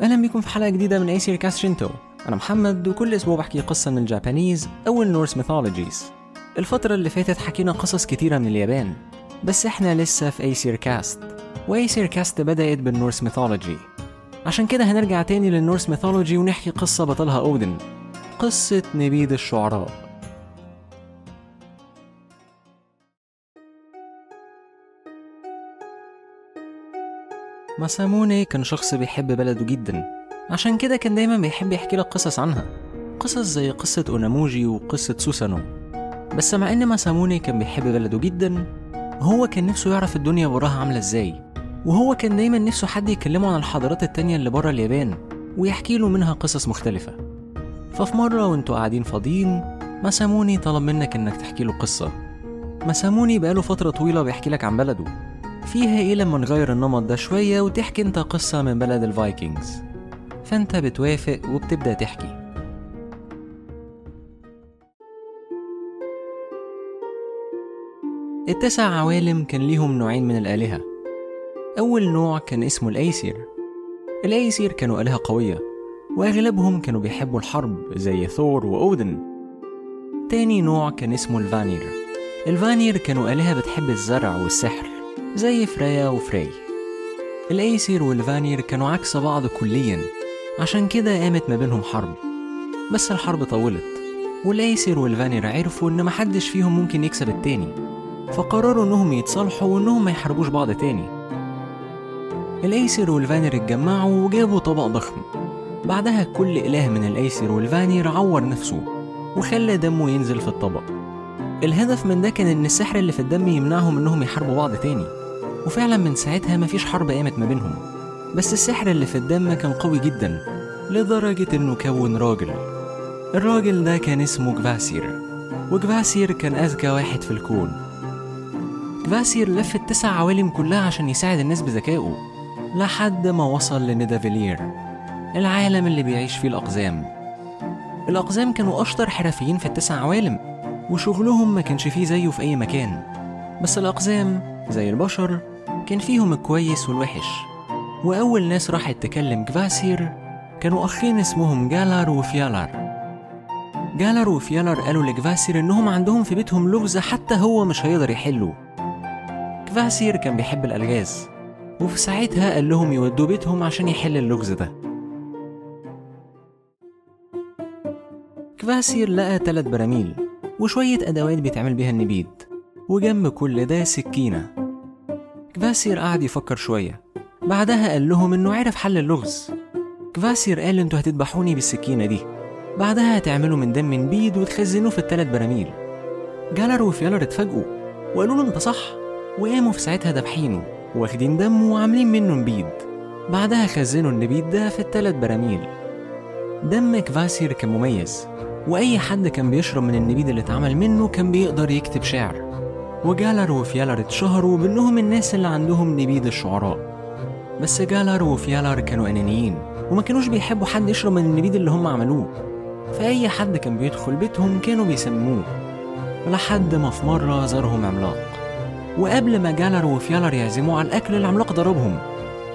أهلا بكم في حلقة جديدة من أيسير كاست شينتو أنا محمد وكل أسبوع بحكي قصة من ال Japanese أو ال Norse mythologies الفترة اللي فاتت حكينا قصص كتيرة من اليابان بس إحنا لسه في أيسير كاست وأيسير كاست بدأت بال Norse mythology عشان كده هنرجع تاني لل Norse mythology ونحكي قصة بطلها أودن قصة نبيذ الشعراء. ماساموني كان شخص بيحب بلده جدا. عشان كده كان دايما بيحب يحكي لك قصص عنها. قصص زي قصة أوناموجي وقصة سوسانو. بس مع إن ماساموني كان بيحب بلده جدا هو كان نفسه يعرف الدنيا براها عاملة إزاي. وهو كان دايما نفسه حد يكلمه عن الحضارات التانية اللي برا اليابان ويحكي له منها قصص مختلفة. ففي مرة وانتوا قاعدين فاضيين ماساموني طلب منك إنك تحكي له قصة. ماساموني بقاله فترة طويلة بيحكي لك عن بلده. فيها إيه لما نغير النمط ده شوية وتحكي أنت قصة من بلد الفايكنجز فأنت بتوافق وبتبدأ تحكي. التسع عوالم كان ليهم نوعين من الآلهة. أول نوع كان اسمه الأيسير. الأيسير كانوا آلهة قوية وأغلبهم كانوا بيحبوا الحرب زي ثور وأودن. تاني نوع كان اسمه الفانير. الفانير كانوا آلهة بتحب الزرع والسحر. زي فريا وفري. الأيسير والفانير كانوا عكس بعض كليا عشان كده قامت ما بينهم حرب. بس الحرب طولت والأيسير والفانير عرفوا إن محدش فيهم ممكن يكسب التاني. فقرروا إنهم يتصالحوا وإنهم ما يحاربوش بعض تاني. الأيسير والفانير اتجمعوا وجابوا طبق ضخم. بعدها كل إله من الأيسير والفانير عور نفسه وخلى دمه ينزل في الطبق. الهدف من ده كان إن السحر اللي في الدم يمنعهم إنهم يحاربوا بعض تاني. وفعلا من ساعتها مفيش حرب قامت ما بينهم. بس السحر اللي في الدم كان قوي جدا لدرجة إنه كون راجل. الراجل ده كان اسمه جفاسير. وجفاسير كان أذكى واحد في الكون. جفاسير لف التسع عوالم كلها عشان يساعد الناس بذكائه لحد ما وصل لندافيلير العالم اللي بيعيش فيه الأقزام. الأقزام كانوا أشطر حرفيين في التسع عوالم وشغلهم ما كانش فيه زيه في أي مكان. بس الأقزام زي البشر كان فيهم الكويس والوحش. وأول ناس راحت تكلم جفاسير كانوا أخين اسمهم جالر وفيالر جالر وفيالر قالوا لجفاسير إنهم عندهم في بيتهم لغز حتى هو مش هيقدر يحله. جفاسير كان بيحب الألغاز وفي ساعتها قال لهم يودوا بيتهم عشان يحل اللغز ده. كفاسير لقى تلات براميل وشوية أدوات بيتعمل بيها النبيد وجنب كل ده سكينة. كفاسير قعد يفكر شوية. بعدها قال لهم إنه عرف حل اللغز. كفاسير قال إنتوا هتذبحوني بالسكينة دي. بعدها هتعملوا من دم نبيد وتخزنوه في التلات براميل. جالر وفيالر اتفاجئوا. وقالوا له أنت صح. وقاموا في ساعتها دابحينه واخدين دمه وعاملين منه نبيد بعدها خزنوا النبيد ده في التلات براميل. دم كفاسير كان مميز. وأي حد كان بيشرب من النبيد اللي اتعمل منه كان بيقدر يكتب شعر. وجالر وفيالر اتشهروا بأنهم الناس اللي عندهم نبيد الشعراء. بس جالر وفيالر كانوا أنانيين وما كانوش بيحبوا حد يشرب من النبيد اللي هم عملوه. فأي حد كان بيدخل بيتهم كانوا بيسموه. لحد ما في مرة زارهم عملاق. وقبل ما جالر وفيالر يعزموه على الأكل العملاق ضربهم.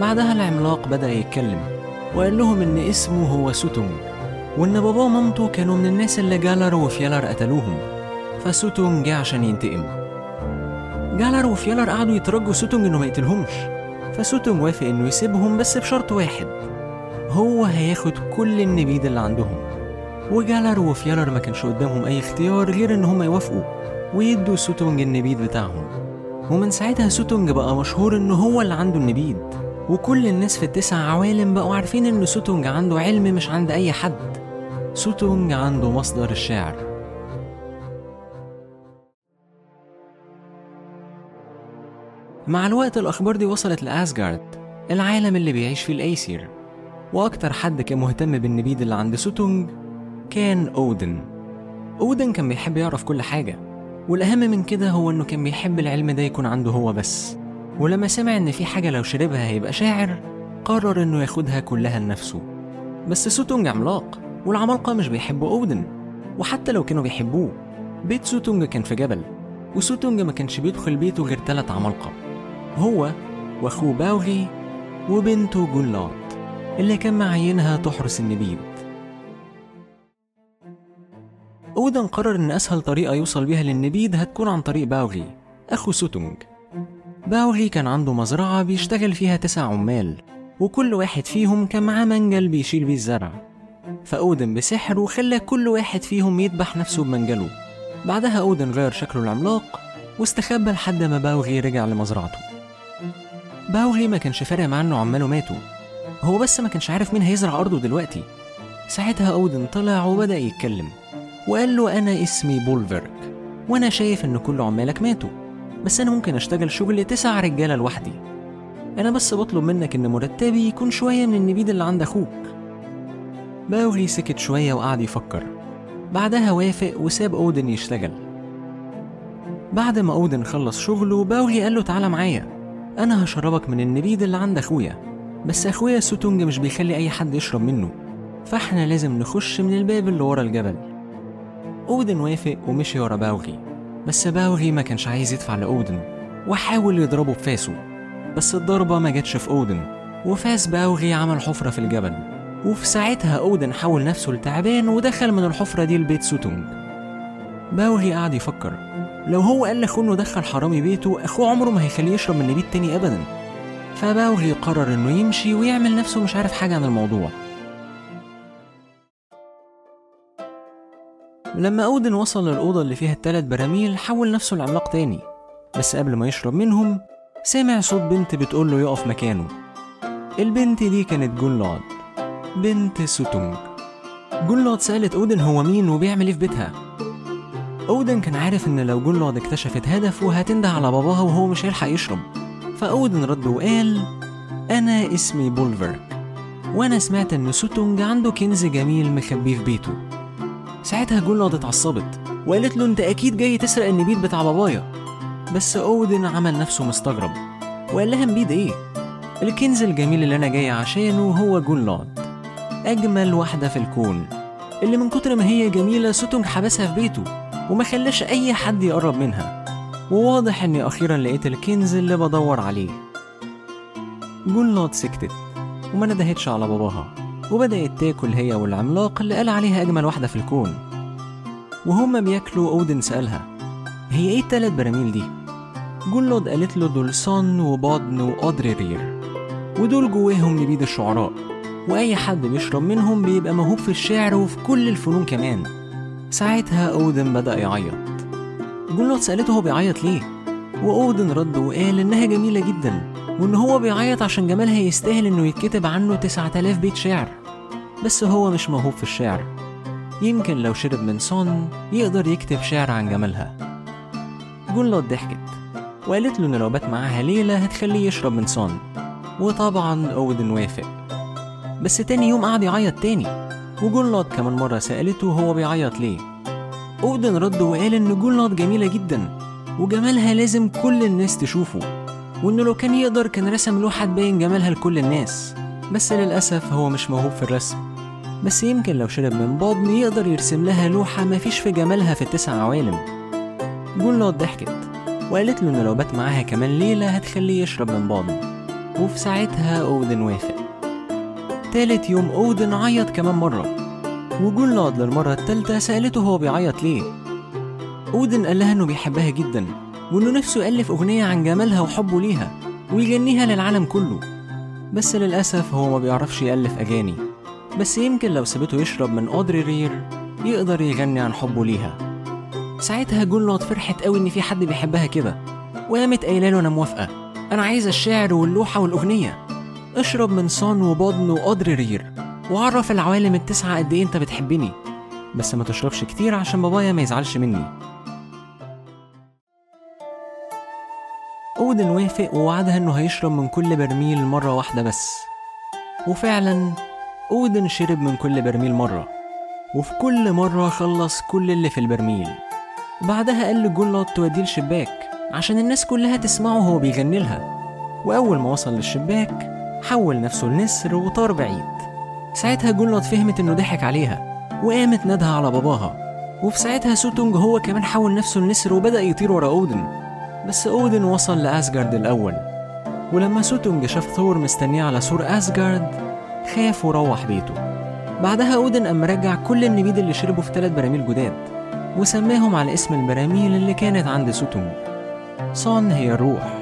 بعدها العملاق بدأ يتكلم وقال لهم إن اسمه هو سوتونج وإن باباه ومامته كانوا من الناس اللي جالر وفيالر قتلوهم. فسوتونج جه عشان ينتقم. جالر وفيالر قعدوا يترجوا سوتونج إنه ما يقتلهمش. فسوتونج وافق إنه يسيبهم بس بشرط واحد هو هياخد كل النبيد اللي عندهم. وجالر وفيالر ما كانش قدامهم أي اختيار غير إن هم يوافقوا ويدوا سوتونج النبيد بتاعهم. ومن ساعتها سوتونج بقى مشهور إنه هو اللي عنده النبيد وكل الناس في التسع عوالم بقوا عارفين إن سوتونج عنده علم مش عند أي حد. سوتونج عنده مصدر الشعر. مع الوقت الأخبار دي وصلت لأسجارد العالم اللي بيعيش فيه الأيسير. وأكتر حد كان مهتم بالنبيد اللي عند سوتونج كان أودن. أودن كان بيحب يعرف كل حاجة والأهم من كده هو إنه كان بيحب العلم ده يكون عنده هو بس. ولما سمع إن في حاجة لو شربها هيبقى شاعر قرر إنه ياخدها كلها لنفسه. بس سوتونج عملاق والعمالقة مش بيحبوا أودن. وحتى لو كانوا بيحبوه بيت سوتونج كان في جبل. وسوتونج ما كانش بيدخل بيته غير تلات عمالقة. هو وأخوه باوغي وبنته جونلاط اللي كان معينها تحرس النبيذ. أودن قرر إن أسهل طريقة يوصل بيها للنبيذ هتكون عن طريق باوغي أخو سوتونج باوغي كان عنده مزرعة بيشتغل فيها تسع عمال وكل واحد فيهم كان معاه منجل بيشيل بيه الزرع. فأودن بسحره خلى كل واحد فيهم يذبح نفسه بمنجله. بعدها أودن غير شكله العملاق واستخبى لحد ما باوغي رجع لمزرعته. باوغي ما كانش فارق معاه إنه عماله ماتوا. هو بس ما كانش عارف مين هيزرع أرضه دلوقتي. ساعتها أودن طلع وبدأ يتكلم. وقال له أنا اسمي بولفرك وأنا شايف إن كل عمالك ماتوا. بس أنا ممكن أشتغل شغل تسع رجالة لوحدي. أنا بس بطلب منك إن مرتبي يكون شوية من النبيذ اللي عند أخوك. باوغي سكت شوية وقعد يفكر. بعدها وافق وساب أودن يشتغل. بعد ما أودن خلص شغله باوغي قال له تعالى معايا. أنا هشربك من النبيذ اللي عند أخويا بس أخويا سوتونج مش بيخلي أي حد يشرب منه فإحنا لازم نخش من الباب اللي ورا الجبل. أودن وافق ومشي ورا باوغي بس باوغي ما كانش عايز يدفع لأودن وحاول يضربه بفاسه بس الضربة ما جاتش في أودن وفاس باوغي عمل حفرة في الجبل وفي ساعتها أودن حول نفسه لتعبان ودخل من الحفرة دي لبيت سوتونج باوغي قعد يفكر لو هو قال لأخوه إنه دخل حرامي بيته أخوه عمره ما هيخليه يشرب من نبيذ تاني ابدا. فباوغي قرر إنه يمشي ويعمل نفسه مش عارف حاجة عن الموضوع. لما أودن وصل للأوضة اللي فيها التلات براميل حول نفسه لعملاق تاني. بس قبل ما يشرب منهم سمع صوت بنت بتقول له يقف مكانه. البنت دي كانت جولاد. بنت سوتونج. جولاد سألت أودن هو مين وبيعمل إيه في بيتها. أودن كان عارف إن لو جولاد اكتشفت هدفه هتنده على باباها وهو مش هيلحق يشرب. فأودن رد وقال أنا اسمي بولفرك وأنا سمعت إن سوتونج عنده كنز جميل مخبيه في بيته. ساعتها جولاد اتعصبت وقالت له أنت أكيد جاي تسرق النبيذ بتاع بابايا. بس أودن عمل نفسه مستغرب وقال لها نبيذ إيه؟ الكنز الجميل اللي أنا جاي عشانه هو جولاد أجمل واحدة في الكون اللي من كتر ما هي جميلة سوتونج حبسها في بيته. وما خلاش أي حد يقرب منها. وواضح إني أخيرا لقيت الكنز اللي بدور عليه. جولاد سكتت وما ندهتش على باباها. وبدأت تاكل هي والعملاق اللي قال عليها أجمل واحدة في الكون. وهما بياكلوا أودن سألها هي إيه التلات براميل دي؟ جولود قالت له دول صن وبادن وأدريرير ودول جواهم نبيذ الشعراء. وأي حد بيشرب منهم بيبقى موهوب في الشعر وفي كل الفنون كمان. ساعتها أودن بدأ يعيط. جولود سألته هو بيعيط ليه؟ وأودن رد وقال إنها جميلة جدا وإن هو بيعيط عشان جمالها يستاهل إنه يتكتب عنه 9000 بيت شعر. بس هو مش موهوب في الشعر. يمكن لو شرب من صن يقدر يكتب شعر عن جمالها. جولود ضحكت وقالت له إن لو بات معاها ليلة هتخليه يشرب من صن. وطبعا أودن وافق. بس تاني يوم قعد يعيط تاني. وجولود كمان مرة سألته هو بيعيط ليه. أودن رد وقال إن جولود جميلة جدا وجمالها لازم كل الناس تشوفه وإنه لو كان يقدر كان رسم لوحة تبين جمالها لكل الناس. بس للأسف هو مش موهوب في الرسم. بس يمكن لو شرب من بادن يقدر يرسم لها لوحة مفيش في جمالها في التسع عوالم. جولود ضحكت وقالت له إن لو بات معاها كمان ليلة هتخليه يشرب من بادن وفي ساعتها أودن وافق. تالت يوم أودن عيط كمان مرة. وجولود للمرة التالتة سألته هو بيعيط ليه. أودن قال لها إنه بيحبها جدا وإنه نفسه يألف أغنية عن جمالها وحبه ليها ويغنيها للعالم كله. بس للأسف هو ما بيعرفش يألف أغاني. بس يمكن لو سابته يشرب من أودري رير يقدر يغني عن حبه ليها. ساعتها جولود فرحت قوي إن في حد بيحبها كده. وقامت قايلة له أنا موافقة أنا عايزة الشعر واللوحة والأغنية. اشرب من صان وبادن وأودري رير وعرف العوالم التسعة قد إيه أنت بتحبني. بس ما تشربش كتير عشان بابايا ما يزعلش مني. أودن وافق ووعدها إنه هيشرب من كل برميل مرة واحدة بس. وفعلا أودن شرب من كل برميل مرة. وفي كل مرة خلص كل اللي في البرميل. بعدها قال لجولود توديه الشباك عشان الناس كلها تسمعه وهو بيغني لها. وأول ما وصل للشباك حول نفسه لنسر وطار بعيد. ساعتها جولود فهمت إنه ضحك عليها وقامت نادها على باباها. وفي ساعتها سوتونج هو كمان حول نفسه لنسر وبدأ يطير ورا أودن. بس أودن وصل لأسجارد الأول. ولما سوتونج شاف ثور مستنية على سور أسجارد خاف وروح بيته. بعدها أودن قام رجع كل النبيد اللي شربوا في ثلاث براميل جداد وسماهم على اسم البراميل اللي كانت عند سوتونج. صان هي الروح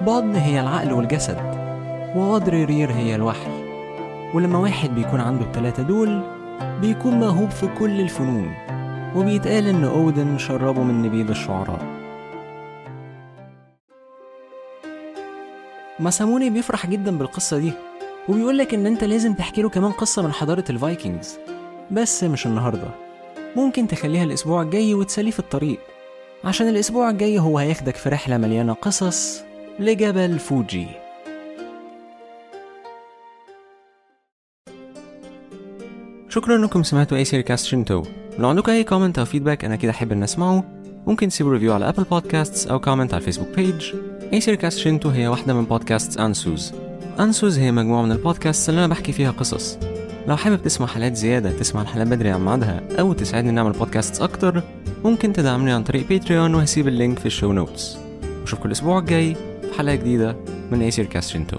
بطن هي العقل والجسد. وغدرورير هي الوحي. ولما واحد بيكون عنده التلاتة دول بيكون موهوب في كل الفنون وبيتقال إن أودن شربه من نبيذ الشعراء. ماساموني بيفرح جدا بالقصة دي وبيقولك إن أنت لازم تحكي له كمان قصة من حضارة الفايكنجز. بس مش النهاردة. ممكن تخليها الأسبوع الجاي وتسليه في الطريق عشان الأسبوع الجاي هو هياخدك في رحلة مليانة قصص لجبل فوجي. شكرا إنكم سمعتوا أي سيري كاست شنتو. لو عندكم أي comment أو feedback أنا أكيد أحب إن أسمعه. ممكن تسيبوا review على Apple Podcasts أو comment على ال Facebook page أي سيري كاست شنتو هي واحدة من بودكاست انسوز انسوز هي مجموعة من البودكاست اللي أنا بحكي فيها قصص. لو حابب تسمع حلقات زيادة تسمع الحلقات بدري عن ميعادها أو تساعدني نعمل بودكاست أكتر ممكن تدعمني عن طريق Patreon وهسيب ال link في ال show notes وأشوفكم الأسبوع الجاي في حلقة جديدة من أي سير كاست شنتو.